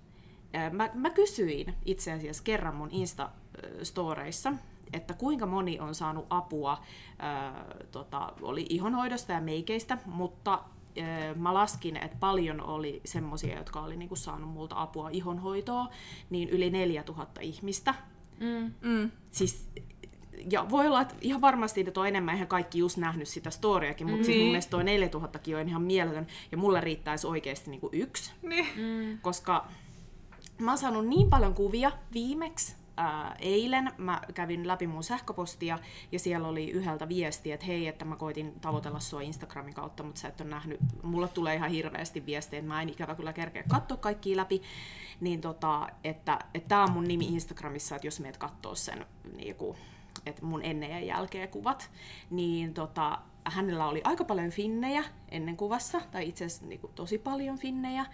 Mä, mä kysyin itse asiassa kerran mun Insta-storeissa, että kuinka moni on saanut apua, ää, tota, oli ihonhoidosta ja meikeistä, mutta mä laskin, että paljon oli semmoisia, jotka oli niinku saanut multa apua ihonhoitoa, niin yli 4000 ihmistä. Mm. Mm. Siis ja voi olla, että ihan varmasti että on enemmän, eihän kaikki just nähnyt sitä storiakin, mutta mm. siis mun mielestä toi 4000 on ihan mieletön, ja mulle riittäisi oikeasti niinku yksi. Niin. Mm. Koska Mä oon saanut niin paljon kuvia viimeksi, ää, eilen mä kävin läpi mun sähköpostia ja siellä oli yhdeltä viesti, että hei, että mä koitin tavoitella sua Instagramin kautta, mutta sä et ole nähnyt, mulle tulee ihan hirveästi viestejä, mä en ikävä kyllä kerkeä katsoa kaikki läpi, niin tota, että, että tää on mun nimi Instagramissa, että jos meet katsoo sen niin joku, että mun ennen ja jälkeen kuvat, niin tota, hänellä oli aika paljon finnejä ennen kuvassa, tai itse asiassa niin kuin, tosi paljon finnejä,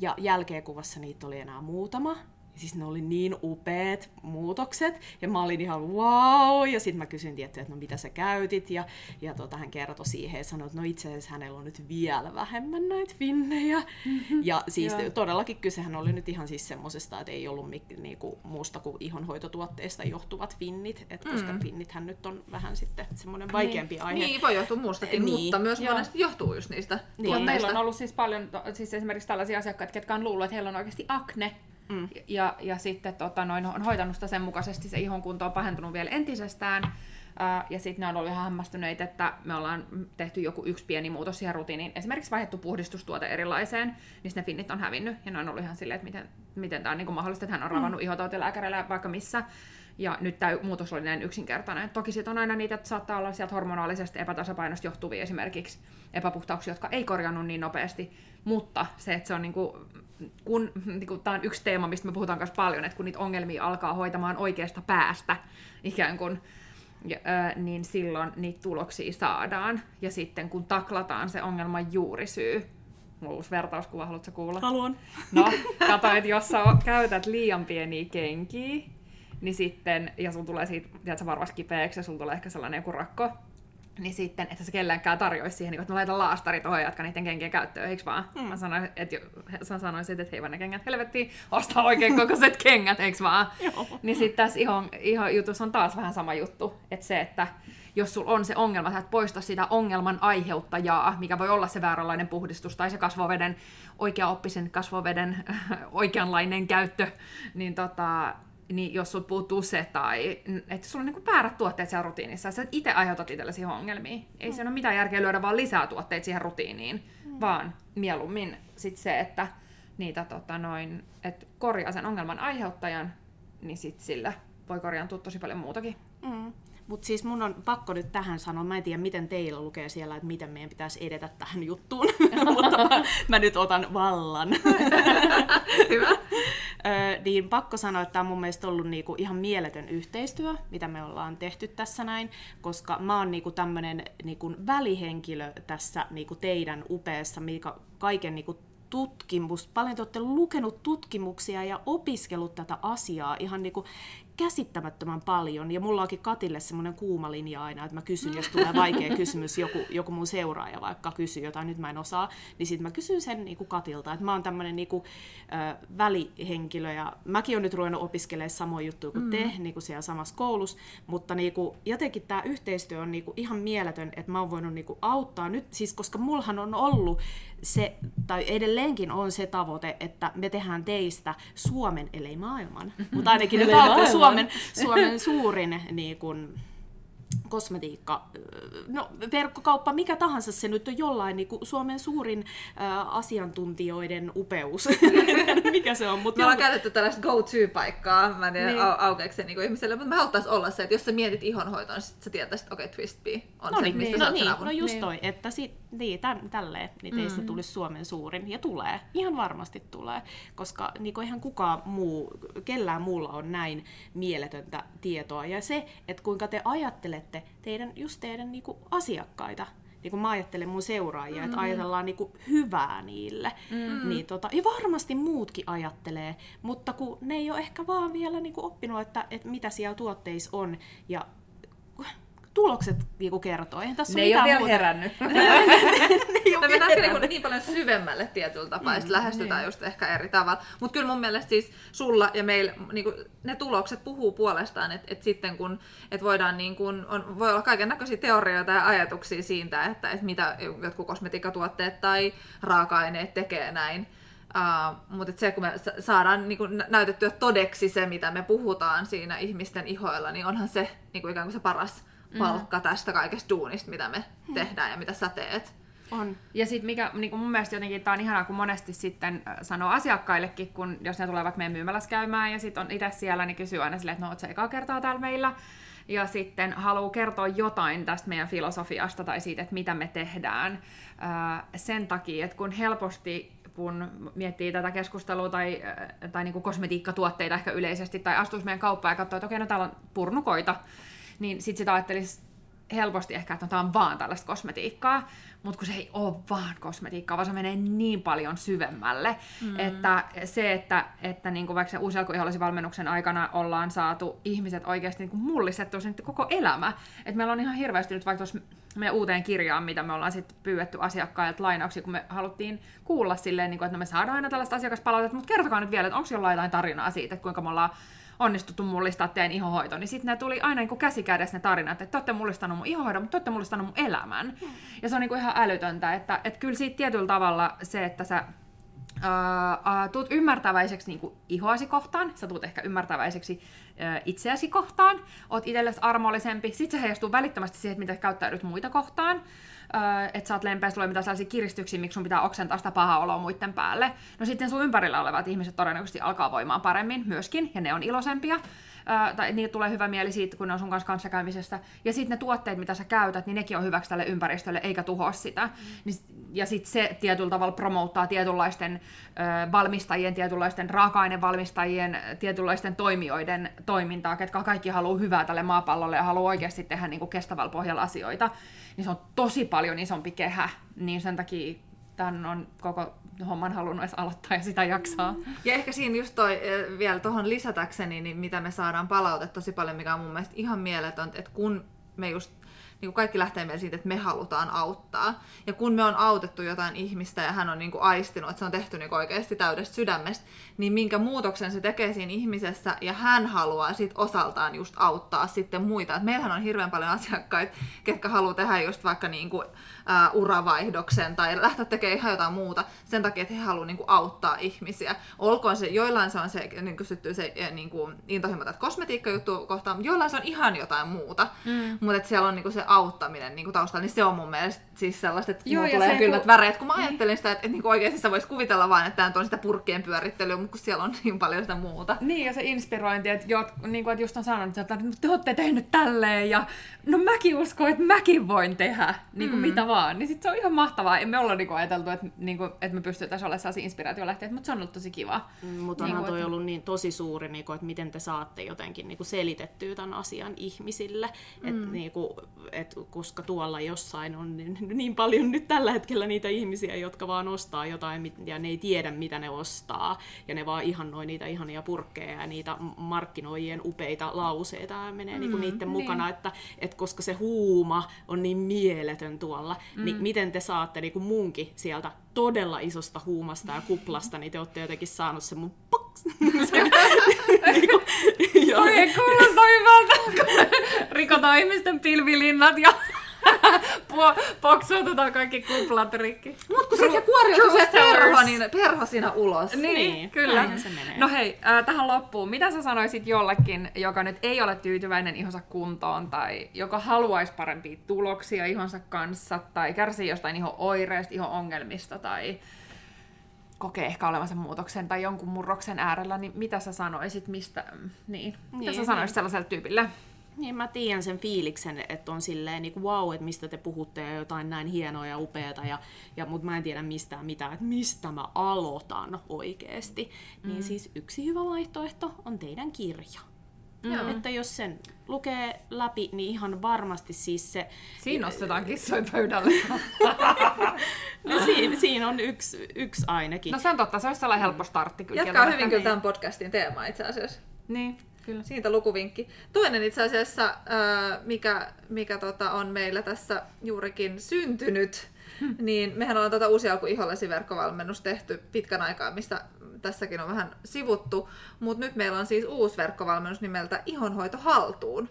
ja jälkeen kuvassa niitä oli enää muutama, siis ne oli niin upeat muutokset, ja mä olin ihan wow, ja sitten mä kysyin tietty, että no mitä sä käytit, ja, ja tota, hän kertoi siihen, ja sanoi, että no itse asiassa hänellä on nyt vielä vähemmän näitä finnejä, mm-hmm. ja siis yeah. todellakin kysehän oli nyt ihan siis semmosesta, että ei ollut niinku, muusta kuin ihonhoitotuotteista johtuvat finnit, et koska mm. finnithän nyt on vähän sitten semmoinen vaikeampi niin. aihe. Niin, voi johtua muustakin, niin. mutta myös Joo. monesti johtuu just niistä niin. Meillä on ollut siis paljon, siis esimerkiksi tällaisia asiakkaita, ketkä on luullut, että heillä on oikeasti akne, Mm. Ja, ja sitten tota, noin, on hoitanut sitä sen mukaisesti, se ihon kunto on pahentunut vielä entisestään. Uh, ja sitten ne on ollut ihan hämmästyneitä, että me ollaan tehty joku yksi pieni muutos siihen rutiiniin. Esimerkiksi vaihdettu puhdistustuote erilaiseen, niin ne finnit on hävinnyt. Ja ne on ollut ihan silleen, että miten, miten tämä on niin mahdollista, että hän on ravannut mm. ihotautilääkärillä vaikka missä. Ja nyt tämä muutos oli näin yksinkertainen. Toki sitten on aina niitä, että saattaa olla sieltä hormonaalisesta epätasapainosta johtuvia esimerkiksi epäpuhtauksia, jotka ei korjannut niin nopeasti. Mutta se, että se on niinku, kun, niinku, tämä on yksi teema, mistä me puhutaan myös paljon, että kun niitä ongelmia alkaa hoitamaan oikeasta päästä ikään kuin, ja, ö, niin silloin niitä tuloksia saadaan. Ja sitten kun taklataan se ongelman juurisyy, Mulla on uusi vertauskuva, haluatko kuulla? Haluan. No, kato, että jos sä käytät liian pieniä kenkiä, niin sitten, ja sun tulee siitä, tiedätkö, varmasti kipeäksi, ja sulla tulee ehkä sellainen joku rakko, niin sitten, että se kelläänkään tarjoisi siihen, niin että mä laitan laastari tuohon jatka niiden kenkien käyttöön, eikö vaan? Mm. Mä sanoin, että, mä sanoisin, että hei vaan ne kengät helvettiin, ostaa oikein kokoiset kengät, eikö vaan? niin sitten tässä ihon, ihon jutussa on taas vähän sama juttu, että se, että jos sulla on se ongelma, sä et poista sitä ongelman aiheuttajaa, mikä voi olla se vääränlainen puhdistus tai se kasvoveden, oikeaoppisen kasvoveden oikeanlainen käyttö, niin tota, niin jos sulla puuttuu se tai että sulla on niin väärät tuotteet siellä rutiinissa, sä itse aiheutat itsellesi ongelmia. Ei mm. se ole mitään järkeä lyödä vaan lisää tuotteita siihen rutiiniin, mm. vaan mieluummin sit se, että niitä tota noin, että korjaa sen ongelman aiheuttajan, niin sit sillä voi korjaantua tosi paljon muutakin. Mm. Mutta siis mun on pakko nyt tähän sanoa, mä en tiedä miten teillä lukee siellä, että miten meidän pitäisi edetä tähän juttuun, mutta mä, mä nyt otan vallan. Hyvä. Niin pakko sanoa, että tämä on mun mielestä ollut niinku ihan mieletön yhteistyö, mitä me ollaan tehty tässä näin, koska mä oon niinku tämmöinen niinku välihenkilö tässä niinku teidän upeassa, mikä kaiken niinku tutkimus, paljon te olette lukenut tutkimuksia ja opiskellut tätä asiaa ihan niin kuin käsittämättömän paljon. Ja mulla onkin Katille semmoinen kuuma linja aina, että mä kysyn, jos tulee vaikea kysymys, joku, joku mun seuraaja vaikka kysyy jotain, nyt mä en osaa, niin sitten mä kysyn sen niin kuin Katilta. Että mä oon tämmöinen niin kuin, äh, välihenkilö ja mäkin oon nyt ruvennut opiskelemaan samoja juttuja kuin mm. te, niin kuin siellä samassa koulussa, mutta niin kuin, jotenkin tämä yhteistyö on niin kuin ihan mieletön, että mä oon voinut niin kuin auttaa nyt, siis koska mullahan on ollut se, tai edelleenkin on se tavoite, että me tehdään teistä Suomen, ellei maailman, mutta ainakin nyt Suomen, Suomen suurin niin kuin, kosmetiikka, no verkkokauppa, mikä tahansa se nyt on jollain niin kuin Suomen suurin äh, asiantuntijoiden upeus. mikä se on. Mutta me ollaan käytetty tällaista go-to-paikkaa, mä en tiedä niin. aukeeko se niin ihmiselle, mutta me haluttaisiin olla se, että jos sä mietit ihonhoitoa, niin sit sä tietäisit, että okei, okay, Twist Bee on no se, niin, mistä niin, no, niin, no just niin. toi, että sit, niin, tä, tälleen niin teistä mm. tulisi Suomen suurin, ja tulee, ihan varmasti tulee, koska niin kuin ihan kukaan muu, kellään muulla on näin mieletöntä tietoa, ja se, että kuinka te ajattelette teidän, just teidän niin kuin asiakkaita, niin kuin mä ajattelen mun seuraajia, mm-hmm. että ajatellaan niin kuin hyvää niille. Mm-hmm. Niin tota, ja varmasti muutkin ajattelee, mutta kun ne ei ole ehkä vaan vielä niin kuin oppinut, että, että mitä siellä tuotteissa on. Ja tulokset niinku kertoo. Eihän tässä ne ei ole vielä muuta. herännyt. ne, ei Me mennään niin, niin paljon syvemmälle tietyllä tapaa, mm, ja lähestytään niin. just ehkä eri tavalla. Mutta kyllä mun mielestä siis sulla ja meillä niinku, ne tulokset puhuu puolestaan, että et sitten kun et voidaan niin kun, on, voi olla kaiken näköisiä teorioita ja ajatuksia siitä, että et mitä jotkut kosmetiikkatuotteet tai raaka-aineet tekee näin. Uh, mutta se, kun me saadaan niin kun, näytettyä todeksi se, mitä me puhutaan siinä ihmisten ihoilla, niin onhan se niin kuin ikään kuin se paras. Palkka mm. tästä kaikesta duunista, mitä me mm. tehdään ja mitä sä teet. On. Ja sitten mikä niin mun mielestä jotenkin tämä on ihanaa, kun monesti sitten sanoo asiakkaillekin, kun jos ne tulevat meidän myymälässä käymään ja sitten on itse siellä, niin kysyy aina silleen, että no oot sä ekaa kertaa täällä meillä. Ja sitten haluaa kertoa jotain tästä meidän filosofiasta tai siitä, että mitä me tehdään. sen takia, että kun helposti kun miettii tätä keskustelua tai, tai niin kuin kosmetiikkatuotteita ehkä yleisesti, tai astuisi meidän kauppaan ja katsoo, että okei, no täällä on purnukoita, niin sit sitä ajattelisi helposti ehkä, että no, tämä on vaan tällaista kosmetiikkaa, mutta kun se ei ole vaan kosmetiikkaa, vaan se menee niin paljon syvemmälle, mm. että se, että, että niin kuin vaikka se uusi valmennuksen aikana ollaan saatu ihmiset oikeasti niin kuin mullistettu sen koko elämä, että meillä on ihan hirveästi nyt vaikka tuossa meidän uuteen kirjaan, mitä me ollaan sitten pyydetty asiakkailta lainauksia, kun me haluttiin kuulla silleen, niin kuin, että no me saadaan aina tällaista asiakaspalautetta, mutta kertokaa nyt vielä, että onko jollain jotain tarinaa siitä, että kuinka me ollaan onnistuttu mullistaa teidän ihohoito, niin sitten ne tuli aina niin käsi kädessä ne tarinat, että te olette mullistanut mun ihohoidon, mutta te olette mullistanut mun elämän. Mm. Ja se on niin kuin ihan älytöntä, että, että kyllä siitä tietyllä tavalla se, että sä Uh, uh, tuut ymmärtäväiseksi niin ihoasi kohtaan, sä tuut ehkä ymmärtäväiseksi uh, itseäsi kohtaan, oot itsellesi armollisempi, sit se heijastuu välittömästi siihen, että miten käyttäydyt muita kohtaan, että sä oot lempeä, tulee mitään sellaisia kiristyksiä, miksi sun pitää oksentaa sitä pahaa oloa muiden päälle. No sitten sun ympärillä olevat ihmiset todennäköisesti alkaa voimaan paremmin myöskin, ja ne on iloisempia. Ää, tai niitä tulee hyvä mieli siitä, kun ne on sun kanssa kanssakäymisestä. Ja sitten ne tuotteet, mitä sä käytät, niin nekin on hyväksi tälle ympäristölle, eikä tuhoa sitä. Mm. Ja sitten se tietyllä tavalla promouttaa tietynlaisten ö, valmistajien, tietynlaisten raaka-ainevalmistajien, tietynlaisten toimijoiden toimintaa, ketkä kaikki haluaa hyvää tälle maapallolle ja haluaa oikeasti tehdä niin kuin kestävällä pohjalla asioita niin se on tosi paljon isompi kehä, niin sen takia tämän on koko homman halunnut edes aloittaa ja sitä jaksaa. Ja ehkä siinä just toi, eh, vielä tuohon lisätäkseni, niin mitä me saadaan palautetta tosi paljon, mikä on mun mielestä ihan mieletöntä, että kun me just niin kuin kaikki lähtee meillä siitä, että me halutaan auttaa. Ja kun me on autettu jotain ihmistä ja hän on niin kuin aistinut, että se on tehty niin kuin oikeasti täydestä sydämestä, niin minkä muutoksen se tekee siinä ihmisessä ja hän haluaa sit osaltaan just auttaa sitten muita. Et meillähän on hirveän paljon asiakkaita, ketkä haluaa tehdä just vaikka niin kuin, uh, uravaihdoksen tai lähteä tekemään ihan jotain muuta sen takia, että he haluavat niin kuin, auttaa ihmisiä. Olkoon se, joillain se on se, niin kuin syttyy se niin kuin, intohimo tätä kosmetiikkajuttu kohtaan, joillain se on ihan jotain muuta. Mm. Mutta siellä on niin kuin, se auttaminen niin kuin, taustalla, niin se on mun mielestä siis sellaista, että Joo, tulee se, kylmät kun... väreet, kun mä ajattelin sitä, että, että niin kuin oikeasti sä vois kuvitella vaan, että tämä on sitä purkkien pyörittelyä, mutta kun siellä on niin paljon sitä muuta. Niin, ja se inspirointi, että, jot, niin kuin, että just on sanonut, että te olette tehnyt tälleen, ja no mäkin uskon, että mäkin voin tehdä niin kuin mm. mitä vaan. Niin sit se on ihan mahtavaa. Emme olla niin kuin, ajateltu, että, niin kuin, että me pystyttäisiin olemaan sellaisia inspiraatiolähteitä, mutta se on ollut tosi kiva. Mm, mutta niin onhan toi että... ollut niin tosi suuri, niin kuin, että miten te saatte jotenkin niin kuin selitettyä tämän asian ihmisille. Mm. Et, niin kuin, et, koska tuolla jossain on niin, niin paljon nyt tällä hetkellä niitä ihmisiä, jotka vaan ostaa jotain ja ne ei tiedä, mitä ne ostaa. Ja ne vaan ihannoi niitä ihania purkkeja ja niitä markkinoijien upeita lauseita ja menee niinku mm, niin kuin niiden niin. mukana, että, että koska se huuma on niin mieletön tuolla, niin mm. niin miten te saatte niin kuin munkin sieltä todella isosta huumasta ja kuplasta, niin te olette jotenkin saanut sen mun sen, niin kuin, Oikein kuulostaa hyvältä. Rikotaan ihmisten pilvilinnat ja Poksuutetaan kaikki kuplat rikki. Mut kun sitten kuoriutuu se perho, niin perho siinä ulos. Niin, niin kyllä. Se menee. No hei, äh, tähän loppuun. Mitä sä sanoisit jollekin, joka nyt ei ole tyytyväinen ihonsa kuntoon, tai joka haluaisi parempia tuloksia ihonsa kanssa, tai kärsii jostain ihon oireista, ihon ongelmista, tai kokee ehkä olevansa muutoksen tai jonkun murroksen äärellä, niin mitä sä sanoisit, mistä, niin, mitä niin, sä sanoisit niin. sellaiselle tyypille? Niin mä tiedän sen fiiliksen, että on silleen niin wow, että mistä te puhutte ja jotain näin hienoa ja upeata, ja, ja, mutta mä en tiedä mistään mitään, että mistä mä aloitan oikeasti. Niin mm. Niin siis yksi hyvä vaihtoehto on teidän kirja. Mm. Että jos sen lukee läpi, niin ihan varmasti siis se... Siinä nostetaan kissoja pöydälle. no siinä, siinä on yksi, yksi ainakin. No se on totta, se olisi sellainen helppo startti. Kyllä Jatkaa hyvin kyllä tämän podcastin teema itse asiassa. Niin. Kyllä. Siitä lukuvinkki. Toinen itse asiassa, mikä, mikä tota on meillä tässä juurikin syntynyt, hmm. niin mehän ollaan tuota uusi alku verkkovalmennus tehty pitkän aikaa, mistä tässäkin on vähän sivuttu, mutta nyt meillä on siis uusi verkkovalmennus nimeltä Ihonhoito haltuun.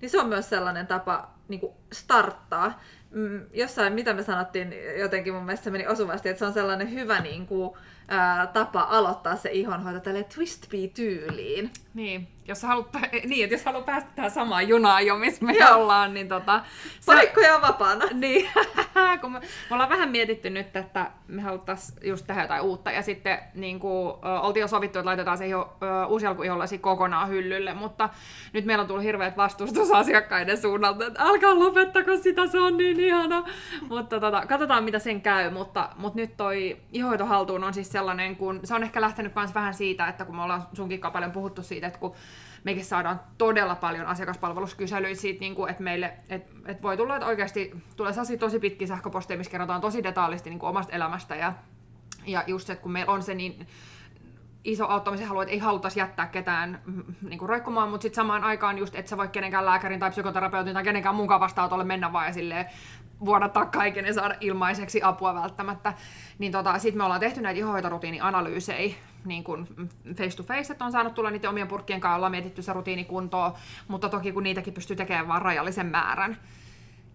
Niin se on myös sellainen tapa niin starttaa. Mm, jossain, mitä me sanottiin, jotenkin mun mielestä se meni osuvasti, että se on sellainen hyvä niin kuin, ää, tapa aloittaa se ihonhoito tälle twist tyyliin Niin, jos haluat, niin, että jos haluat päästä tähän samaan junaan jo, missä me Joo. ollaan, niin tota... Se, Paikkoja on vapaana. Niin, kun me, me, ollaan vähän mietitty nyt, että me haluttaisiin just tehdä jotain uutta, ja sitten niin kuin, oltiin jo sovittu, että laitetaan se uusi alkuihollasi kokonaan hyllylle, mutta nyt meillä on tullut hirveät vastustusasiakkaiden suunnalta, että älkää lopettako sitä, se on niin ihana. mutta tota, katsotaan, mitä sen käy, mutta, mutta nyt toi ihoito haltuun on siis sellainen, kun se on ehkä lähtenyt myös vähän siitä, että kun me ollaan sunkin paljon puhuttu siitä, että kun mekin saadaan todella paljon asiakaspalveluskyselyitä siitä, niin kuin, että meille et, et voi tulla, että oikeasti tulee tosi pitkiä sähköposteja, missä kerrotaan tosi detaalisti niin omasta elämästä ja, ja just se, että kun meillä on se niin iso auttamisen halu, että ei halutaisi jättää ketään mm, niin kuin roikkumaan, mutta sitten samaan aikaan just, että sä voi kenenkään lääkärin tai psykoterapeutin tai kenenkään mukaan vastaanotolle mennä vaan ja silleen vuodattaa kaiken ja saada ilmaiseksi apua välttämättä. Niin tota, sitten me ollaan tehty näitä ihohoitorutiini-analyysejä niin kuin face to face, että on saanut tulla niiden omien purkkien kanssa, ollaan mietitty se rutiini kuntoon, mutta toki kun niitäkin pystyy tekemään vain rajallisen määrän,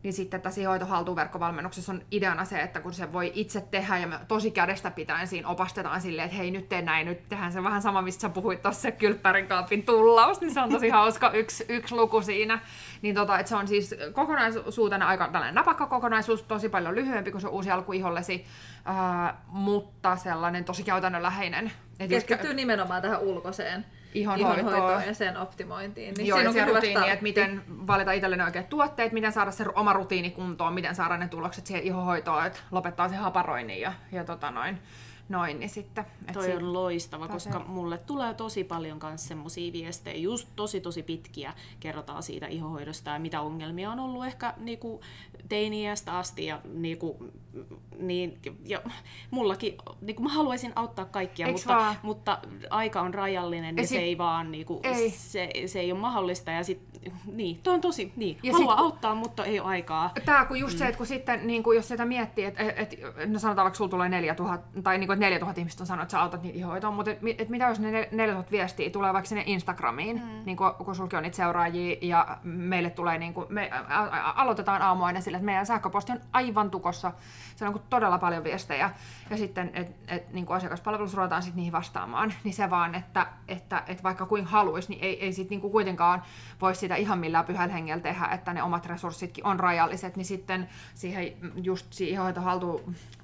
niin sitten tässä hoitohaltuverkkovalmennuksessa on ideana se, että kun se voi itse tehdä ja me tosi kädestä pitäen siinä opastetaan silleen, että hei nyt tee näin, nyt tehdään se vähän sama, mistä sä puhuit tuossa se kylppärin kaapin tullaus, niin se on tosi hauska yksi, yksi luku siinä. Niin tota, että se on siis kokonaisuutena aika tällainen napakka kokonaisuus, tosi paljon lyhyempi kuin se uusi alku ihollesi, ää, mutta sellainen tosi käytännönläheinen. Keskittyy jos... nimenomaan tähän ulkoiseen ihonhoitoon ja sen optimointiin. Niin Joo, ja se rutiini, että miten valita itselleni oikeat tuotteet, miten saada se oma rutiini kuntoon, miten saada ne tulokset siihen ihonhoitoon, että lopettaa se haparoinnin ja, ja tota noin, noin, niin sitten... et Toi on loistava, pääsee- koska mulle tulee tosi paljon myös semmosia viestejä, just tosi tosi pitkiä, kerrotaan siitä ihohoidosta ja mitä ongelmia on ollut ehkä niinku teiniästä asti ja, niinku, niin, ja mullakin, niinku mä haluaisin auttaa kaikkia, Eiks mutta, vaan? mutta aika on rajallinen ja, Ja se ei vaan, niinku, ei. Se, se ei ole mahdollista ja sit, niin, toi on tosi, niin, Ja haluaa sit- auttaa, mutta ei ole aikaa. Tämä kun just mm. se, että kun sitten, niin kun jos sitä miettii, että et, no sanotaan vaikka sulla tulee 4000, tai niin kuin, että 4000 ihmistä on sanonut, että sä autat niitä ihohoitoon, mutta et, et mitä jos ne nel- 4000 viestiä tulee vaikka sinne Instagramiin, mm. niin kun, kun sulki on niitä seuraajia, ja meille tulee, niin kuin, me aloitetaan aamu aina sille, että meidän sähköposti on aivan tukossa, se on niin todella paljon viestejä, ja sitten, että et, niin kuin asiakaspalvelussa ruvetaan sitten niihin vastaamaan, niin se vaan, että, että, että vaikka kuin haluaisi, niin ei, ei sitten niin kuitenkaan voi sitä ihan millään pyhällä hengellä tehdä, että ne omat resurssitkin on rajalliset, niin sitten siihen just siihen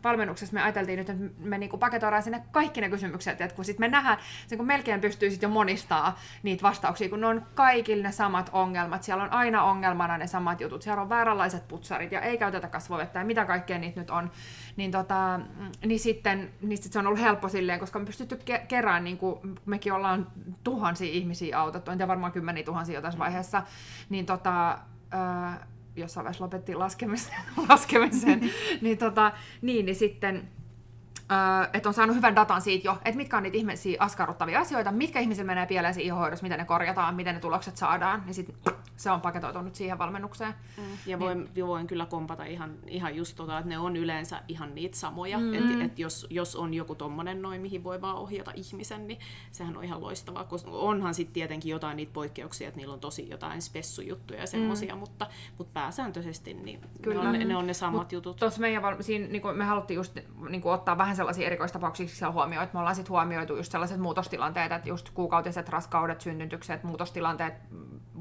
valmennuksessa me ajateltiin nyt, että me niinku paketoidaan sinne kaikki ne kysymykset, että kun sit me nähdään, se kun melkein pystyy sitten jo monistaa niitä vastauksia, kun ne on kaikille ne samat ongelmat, siellä on aina ongelmana ne samat jutut, siellä on vääränlaiset putsarit ja ei käytetä kasvovettä ja mitä kaikkea niitä nyt on, niin, tota, mm, niin sitten niin sit se on ollut helppo silleen, koska me pystytty ke- kerään, niin kuin mekin ollaan tuhansia ihmisiä autettu, en tiedä varmaan kymmeniä tuhansia jo tässä vaiheessa, niin tota, ää, jossain vaiheessa lopettiin laskemisen, laskemisen. Niin, tota, niin, niin sitten Öö, että on saanut hyvän datan siitä jo, että mitkä on niitä ihmisiä askarruttavia asioita, mitkä ihmisillä menee pieleen siinä ihohoidossa, miten ne korjataan, miten ne tulokset saadaan, niin sit se on paketoitunut siihen valmennukseen. Ja voin, niin. voin kyllä kompata ihan, ihan just tota, että ne on yleensä ihan niitä samoja. Mm. Mm. Että et jos, jos on joku tommonen noin, mihin voi vaan ohjata ihmisen, niin sehän on ihan loistavaa. Koska onhan sitten tietenkin jotain niitä poikkeuksia, että niillä on tosi jotain spessujuttuja ja semmosia, mm. mutta, mutta pääsääntöisesti niin Kyllä. Ne, on, ne on ne samat Mut jutut. Tuossa meidän val- siinä, niin me haluttiin just niin ottaa vähän sellaisia erikoistapauksia siellä huomioon, että me ollaan sit huomioitu just sellaiset muutostilanteet, että just kuukautiset raskaudet, synnytykset, muutostilanteet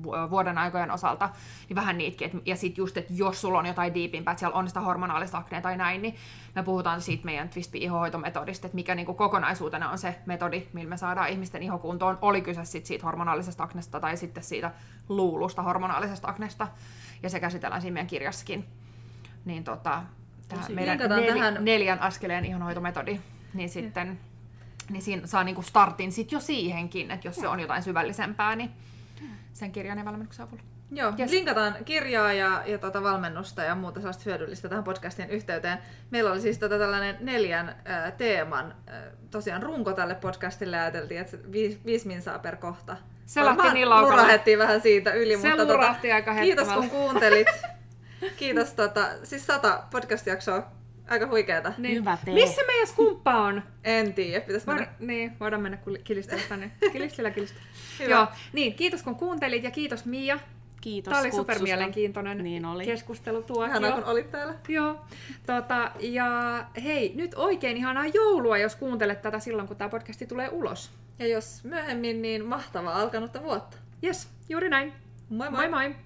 vu- vuoden aikojen osalta, niin vähän niitäkin. Et, ja sitten just, että jos sulla on jotain diipimpää, että siellä on sitä hormonaalista aknea tai näin, niin me puhutaan siitä meidän Twispi ihohoitometodista, että mikä niinku kokonaisuutena on se metodi, millä me saadaan ihmisten iho kuntoon, oli kyse sit siitä hormonaalisesta aknesta tai sitten siitä luulusta hormonaalisesta aknesta, ja se käsitellään siinä meidän kirjassakin. Niin tota, Tosi. meidän nel- tähän- neljän askeleen ihonhoitometodi, niin sitten niin siinä saa niinku startin sit jo siihenkin, että jos se on jotain syvällisempää, niin sen kirjan ja valmennuksen avulla. Joo, Yes. linkataan kirjaa ja, ja tota valmennusta ja muuta sellaista hyödyllistä tähän podcastin yhteyteen. Meillä oli siis tota tällainen neljän äh, teeman äh, tosiaan runko tälle podcastille ja ajateltiin, että viisi, viisi minsaa per kohta. Se lähti niin vähän siitä yli, Se mutta lurahti aika kiitos kun kuuntelit. kiitos, tota, siis sata podcast-jaksoa. Aika huikeeta. Niin. Hyvä tee. Missä meidän skumppa on? En tiedä, pitäisi Voida, mennä. niin, voidaan mennä kilistellä tänne. Kilistellä, kilistellä. Hyvä. Joo, niin, kiitos kun kuuntelit ja kiitos Mia. Kiitos Tämä oli kutsusta. super mielenkiintoinen Niin oli. keskustelu tuo. Ihanaa, kun olit täällä. Joo, tota, ja hei, nyt oikein ihanaa joulua, jos kuuntelet tätä silloin, kun tämä podcasti tulee ulos. Ja jos myöhemmin, niin mahtavaa alkanutta vuotta. Yes, juuri näin. Moi moi! moi. moi.